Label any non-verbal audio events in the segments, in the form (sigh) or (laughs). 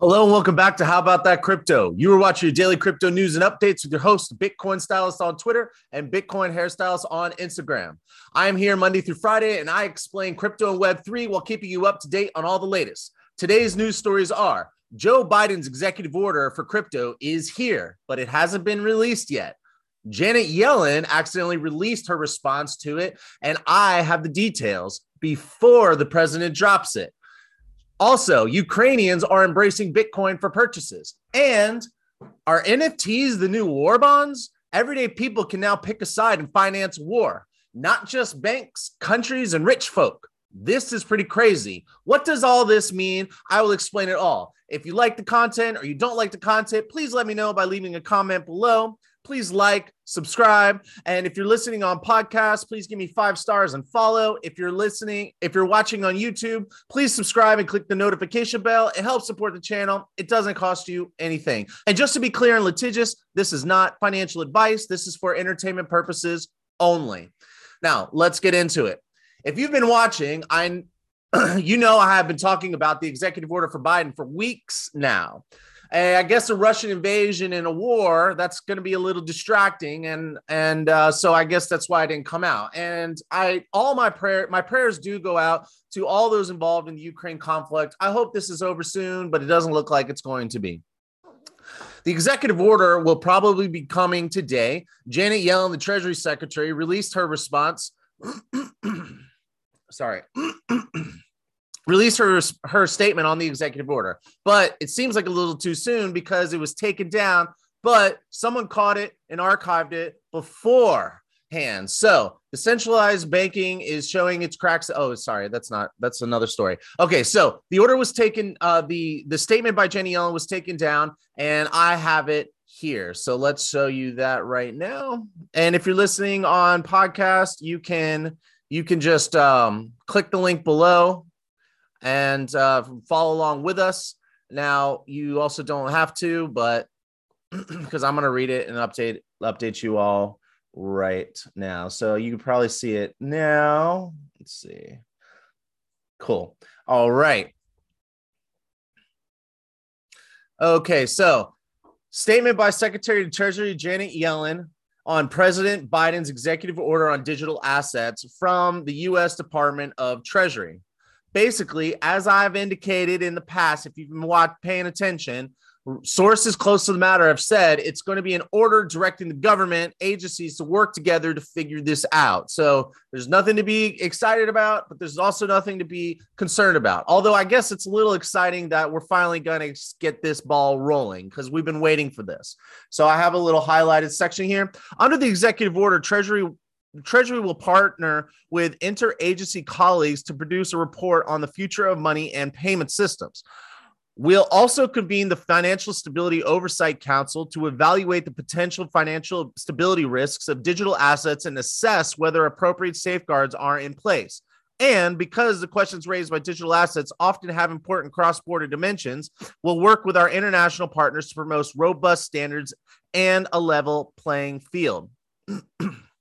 Hello and welcome back to How About That Crypto. You are watching your daily crypto news and updates with your host, Bitcoin Stylist on Twitter and Bitcoin Hairstylist on Instagram. I am here Monday through Friday and I explain crypto and Web3 while keeping you up to date on all the latest. Today's news stories are Joe Biden's executive order for crypto is here, but it hasn't been released yet. Janet Yellen accidentally released her response to it, and I have the details before the president drops it. Also, Ukrainians are embracing Bitcoin for purchases. And are NFTs the new war bonds? Everyday people can now pick a side and finance war, not just banks, countries, and rich folk. This is pretty crazy. What does all this mean? I will explain it all. If you like the content or you don't like the content, please let me know by leaving a comment below please like, subscribe. And if you're listening on podcast, please give me five stars and follow. If you're listening, if you're watching on YouTube, please subscribe and click the notification bell. It helps support the channel. It doesn't cost you anything. And just to be clear and litigious, this is not financial advice. This is for entertainment purposes only. Now, let's get into it. If you've been watching, I (clears throat) you know I have been talking about the executive order for Biden for weeks now. I guess a Russian invasion and a war that's going to be a little distracting, and and uh, so I guess that's why I didn't come out. And I all my prayer my prayers do go out to all those involved in the Ukraine conflict. I hope this is over soon, but it doesn't look like it's going to be. The executive order will probably be coming today. Janet Yellen, the Treasury Secretary, released her response. (clears throat) Sorry. (clears throat) released her her statement on the executive order, but it seems like a little too soon because it was taken down. But someone caught it and archived it beforehand. So decentralized banking is showing its cracks. Oh, sorry, that's not that's another story. Okay, so the order was taken. Uh, the the statement by Jenny Yellen was taken down, and I have it here. So let's show you that right now. And if you're listening on podcast, you can you can just um, click the link below and uh, follow along with us. Now, you also don't have to, but (clears throat) because I'm going to read it and update update you all right now. So you can probably see it now. Let's see. Cool. All right. Okay, so statement by Secretary of Treasury Janet Yellen on President Biden's executive order on digital assets from the U.S. Department of Treasury basically, as I've indicated in the past, if you've been watching, paying attention, sources close to the matter have said it's going to be an order directing the government agencies to work together to figure this out. So there's nothing to be excited about, but there's also nothing to be concerned about. Although I guess it's a little exciting that we're finally going to get this ball rolling because we've been waiting for this. So I have a little highlighted section here. Under the executive order, Treasury Treasury will partner with interagency colleagues to produce a report on the future of money and payment systems. We'll also convene the Financial Stability Oversight Council to evaluate the potential financial stability risks of digital assets and assess whether appropriate safeguards are in place. And because the questions raised by digital assets often have important cross border dimensions, we'll work with our international partners to promote robust standards and a level playing field. (clears throat)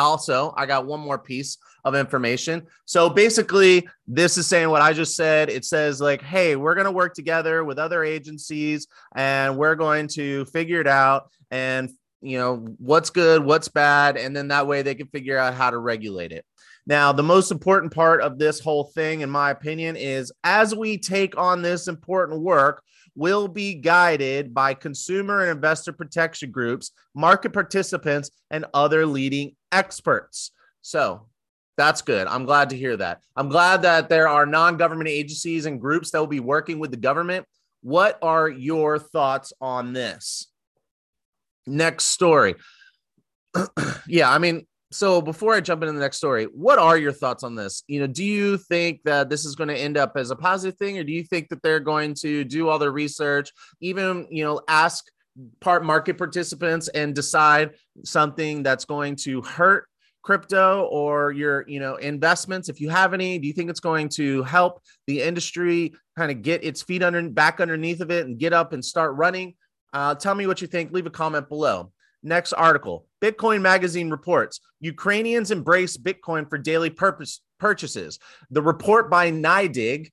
also, I got one more piece of information. So basically, this is saying what I just said. It says, like, hey, we're going to work together with other agencies and we're going to figure it out and, you know, what's good, what's bad. And then that way they can figure out how to regulate it. Now, the most important part of this whole thing, in my opinion, is as we take on this important work, we'll be guided by consumer and investor protection groups, market participants, and other leading experts. So that's good. I'm glad to hear that. I'm glad that there are non government agencies and groups that will be working with the government. What are your thoughts on this? Next story. (clears throat) yeah, I mean, so before I jump into the next story, what are your thoughts on this? You know, do you think that this is going to end up as a positive thing, or do you think that they're going to do all the research, even you know, ask part market participants and decide something that's going to hurt crypto or your you know investments? If you have any do you think it's going to help the industry kind of get its feet under back underneath of it and get up and start running? Uh, tell me what you think. Leave a comment below Next article Bitcoin Magazine reports Ukrainians embrace Bitcoin for daily purpose purchases. The report by NYDIG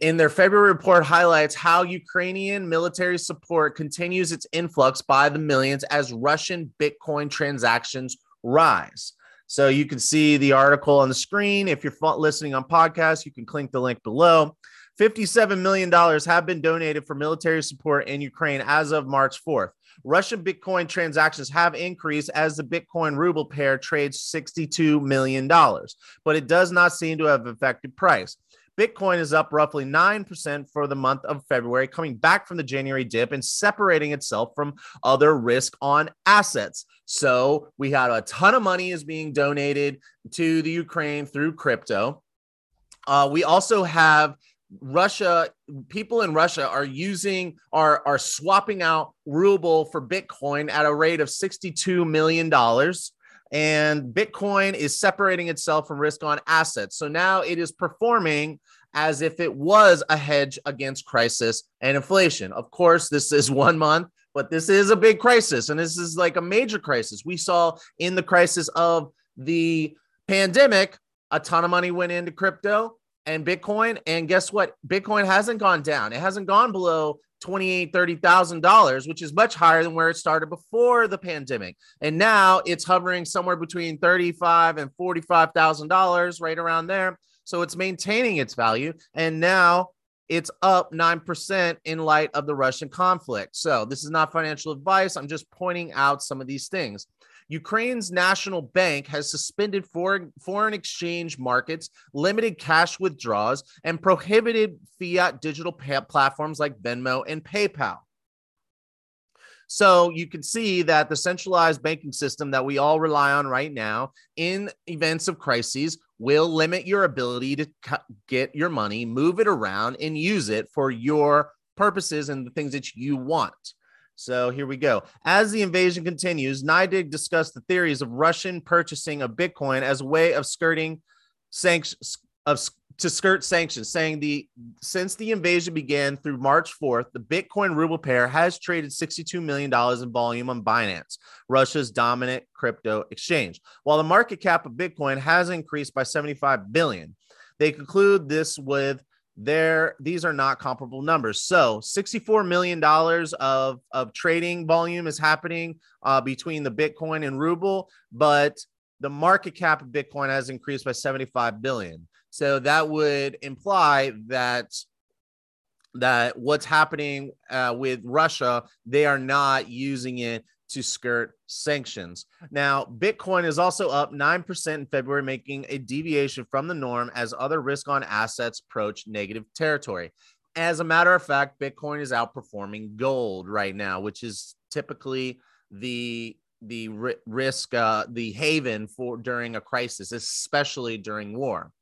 in their February report highlights how Ukrainian military support continues its influx by the millions as Russian Bitcoin transactions rise. So you can see the article on the screen. If you're listening on podcast, you can click the link below. $57 million have been donated for military support in Ukraine as of March 4th. Russian Bitcoin transactions have increased as the Bitcoin ruble pair trades $62 million, but it does not seem to have affected price. Bitcoin is up roughly 9% for the month of February, coming back from the January dip and separating itself from other risk on assets. So we had a ton of money is being donated to the Ukraine through crypto. Uh, we also have Russia, people in Russia are using are are swapping out ruble for Bitcoin at a rate of 62 million dollars and Bitcoin is separating itself from risk on assets. So now it is performing as if it was a hedge against crisis and inflation. Of course, this is (laughs) one month, but this is a big crisis and this is like a major crisis. We saw in the crisis of the pandemic, a ton of money went into crypto and Bitcoin. And guess what? Bitcoin hasn't gone down. It hasn't gone below twenty-eight, thirty thousand dollars, which is much higher than where it started before the pandemic. And now it's hovering somewhere between thirty-five and forty-five thousand dollars, right around there. So it's maintaining its value. And now it's up 9% in light of the Russian conflict. So this is not financial advice. I'm just pointing out some of these things. Ukraine's national bank has suspended foreign, foreign exchange markets, limited cash withdrawals, and prohibited fiat digital platforms like Venmo and PayPal. So you can see that the centralized banking system that we all rely on right now in events of crises will limit your ability to get your money, move it around, and use it for your purposes and the things that you want. So here we go. As the invasion continues, NYDIG discussed the theories of Russian purchasing of Bitcoin as a way of skirting sanctions to skirt sanctions, saying the since the invasion began through March 4th, the Bitcoin ruble pair has traded $62 million in volume on Binance, Russia's dominant crypto exchange. While the market cap of Bitcoin has increased by 75 billion. They conclude this with there these are not comparable numbers. So 64 million dollars of of trading volume is happening uh, between the bitcoin and ruble but the market cap of bitcoin has increased by 75 billion. So that would imply that that what's happening uh, with russia they are not using it to skirt sanctions. Now, Bitcoin is also up 9% in February, making a deviation from the norm as other risk on assets approach negative territory. As a matter of fact, Bitcoin is outperforming gold right now, which is typically the the risk uh, the haven for during a crisis especially during war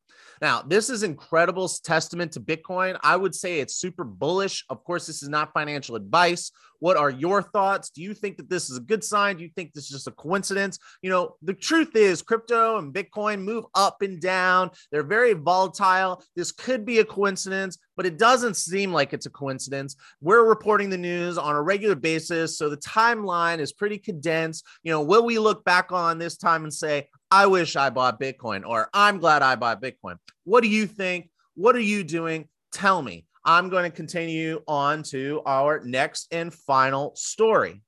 now, this is incredible testament to Bitcoin. I would say it's super bullish. Of course, this is not financial advice. What are your thoughts? Do you think that this is a good sign? Do you think this is just a coincidence? You know, the truth is crypto and Bitcoin move up and down. They're very volatile. This could be a coincidence, but it doesn't seem like it's a coincidence. We're reporting the news on a regular basis, so the timeline is pretty condensed. You know, will we look back on this time and say, I wish I bought Bitcoin or I'm glad I bought Bitcoin. What do you think? What are you doing? Tell me. I'm going to continue on to our next and final story.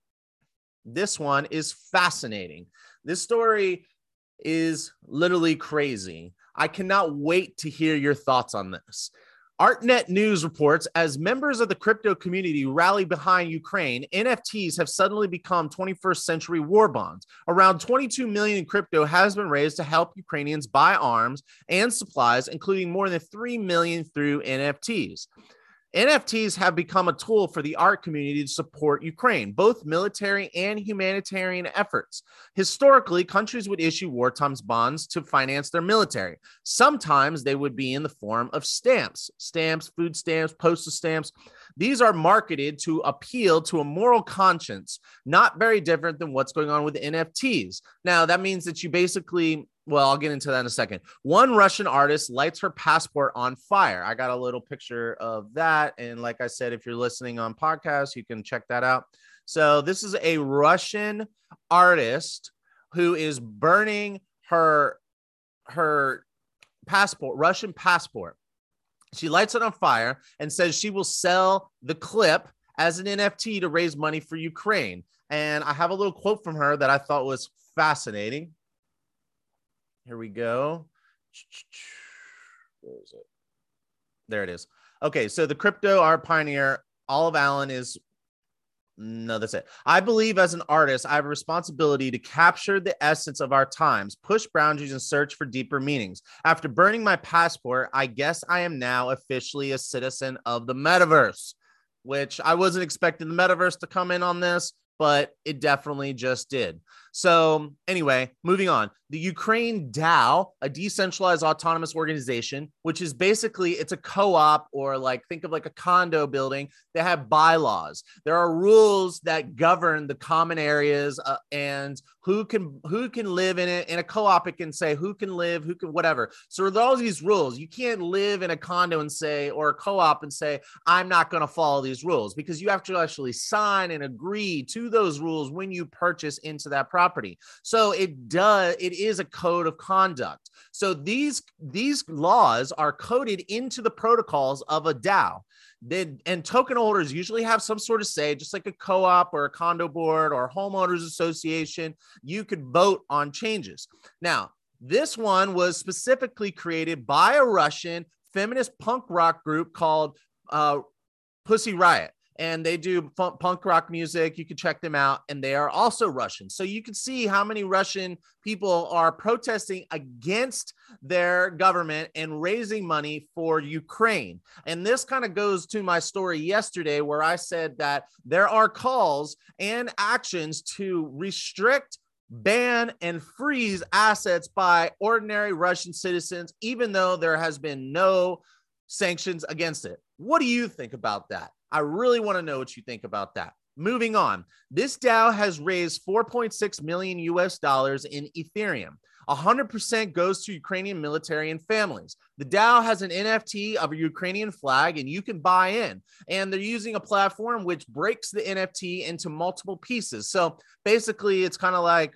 This one is fascinating. This story is literally crazy. I cannot wait to hear your thoughts on this. ArtNet News reports as members of the crypto community rally behind Ukraine, NFTs have suddenly become 21st century war bonds. Around 22 million in crypto has been raised to help Ukrainians buy arms and supplies, including more than 3 million through NFTs. NFTs have become a tool for the art community to support Ukraine, both military and humanitarian efforts. Historically, countries would issue wartime bonds to finance their military. Sometimes they would be in the form of stamps, stamps, food stamps, postal stamps. These are marketed to appeal to a moral conscience, not very different than what's going on with NFTs. Now, that means that you basically well, I'll get into that in a second. One Russian artist lights her passport on fire. I got a little picture of that. And like I said, if you're listening on podcast, you can check that out. So this is a Russian artist who is burning her her passport, Russian passport. She lights it on fire and says she will sell the clip as an NFT to raise money for Ukraine. And I have a little quote from her that I thought was fascinating. Here we go. Where is it? There it is. Okay, so the crypto art pioneer Olive Allen is no, that's it. I believe as an artist, I have a responsibility to capture the essence of our times, push boundaries, and search for deeper meanings. After burning my passport, I guess I am now officially a citizen of the metaverse, which I wasn't expecting the metaverse to come in on this, but it definitely just did. So, anyway, moving on. The Ukraine DAO, a decentralized autonomous organization, which is basically it's a co-op or like think of like a condo building. They have bylaws. There are rules that govern the common areas uh, and who can who can live in it. In a co-op, it can say who can live, who can whatever. So with all these rules, you can't live in a condo and say or a co-op and say I'm not going to follow these rules because you have to actually sign and agree to those rules when you purchase into that property property. So it does it is a code of conduct. So these these laws are coded into the protocols of a DAO. Then and token holders usually have some sort of say, just like a co-op or a condo board or homeowners association. You could vote on changes. Now, this one was specifically created by a Russian feminist punk rock group called uh, Pussy Riot and they do punk rock music. You can check them out, and they are also Russian. So you can see how many Russian people are protesting against their government and raising money for Ukraine. And this kind of goes to my story yesterday, where I said that there are calls and actions to restrict ban and freeze assets by ordinary Russian citizens, even though there has been no sanctions against it. What do you think about that? I really want to know what you think about that. Moving on, this DAO has raised 4.6 million US dollars in Ethereum. 100% goes to Ukrainian military and families. The DAO has an NFT of a Ukrainian flag and you can buy in. And they're using a platform which breaks the NFT into multiple pieces. So basically, it's kind of like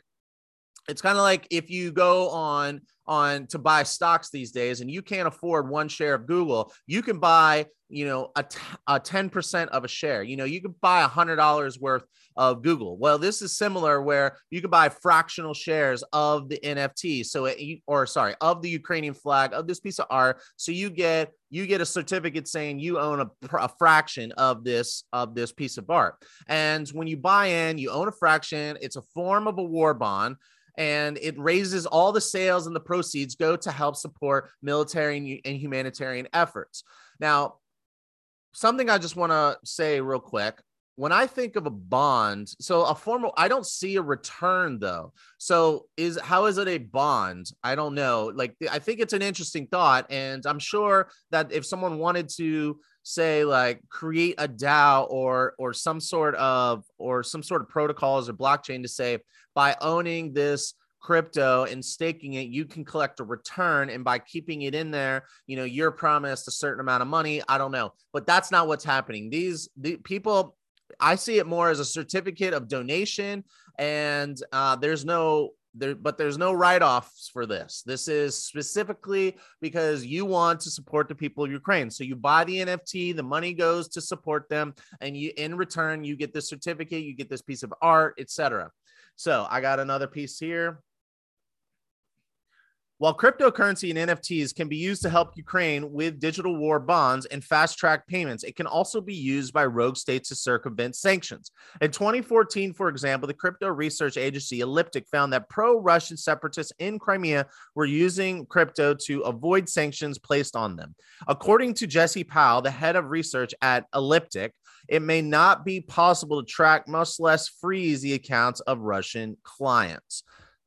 it's kind of like if you go on on to buy stocks these days and you can't afford one share of google you can buy you know a, t- a 10% of a share. You know you can buy a hundred dollars worth of google. Well this is similar where you can buy fractional shares of the nft so it, or sorry of the ukrainian flag of this piece of art. So you get you get a certificate saying you own a, a fraction of this of this piece of art. And when you buy in you own a fraction. It's a form of a war bond and it raises all the sales and the proceeds go to help support military and humanitarian efforts. Now, something I just want to say real quick when I think of a bond, so a formal, I don't see a return though. So is how is it a bond? I don't know. Like I think it's an interesting thought, and I'm sure that if someone wanted to say like create a DAO or or some sort of or some sort of protocols or blockchain to say by owning this crypto and staking it you can collect a return and by keeping it in there you know you're promised a certain amount of money. I don't know. But that's not what's happening. These the people i see it more as a certificate of donation and uh, there's no there, but there's no write-offs for this. This is specifically because you want to support the people of Ukraine. So you buy the NFT, the money goes to support them, and you in return you get this certificate, you get this piece of art, etc. So I got another piece here. While cryptocurrency and NFTs can be used to help Ukraine with digital war bonds and fast track payments, it can also be used by rogue states to circumvent sanctions. In 2014, for example, the crypto research agency Elliptic found that pro Russian separatists in Crimea were using crypto to avoid sanctions placed on them. According to Jesse Powell, the head of research at Elliptic, it may not be possible to track, much less freeze the accounts of Russian clients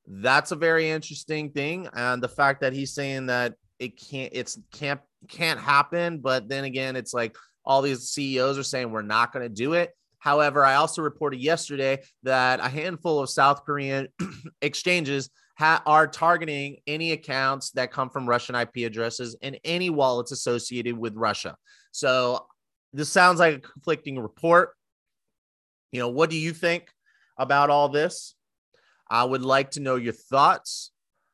that's a very interesting thing. And the fact that he's saying that it can't it's can't can't happen but then again it's like all these CEOs are saying we're not going to do it. However i also reported yesterday that a handful of south korean (clears throat) exchanges ha- are targeting any accounts that come from russian ip addresses and any wallets associated with russia. So this sounds like a conflicting report. You know what do you think about all this I would like to know your thoughts.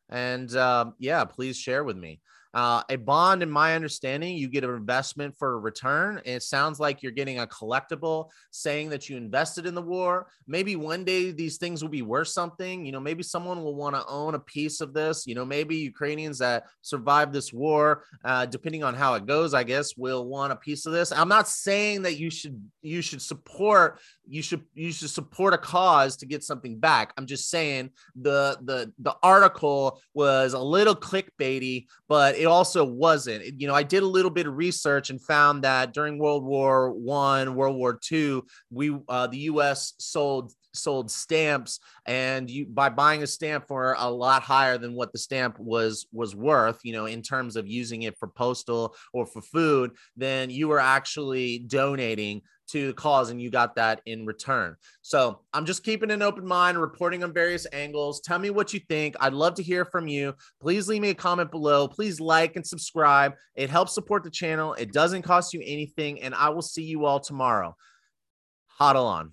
And uh, yeah, please share with me. Uh, a bond, in my understanding, you get an investment for a return. It sounds like you're getting a collectible saying that you invested in the war. Maybe one day these things will be worth something. You know, maybe someone will want to own a piece of this. You know, maybe Ukrainians that survived this war, uh, depending on how it goes, I guess, will want a piece of this. I'm not saying that you should you should support you should you should support a cause to get something back. I'm just saying the the the article was a little clickbaity, but it also wasn't. You know, I did a little bit of research and found that during World War One, World War Two, we uh, the U.S. sold sold stamps and you by buying a stamp for a lot higher than what the stamp was was worth you know in terms of using it for postal or for food then you were actually donating to the cause and you got that in return. So I'm just keeping an open mind, reporting on various angles. Tell me what you think. I'd love to hear from you. Please leave me a comment below. Please like and subscribe. It helps support the channel. It doesn't cost you anything. And I will see you all tomorrow. Huddle on.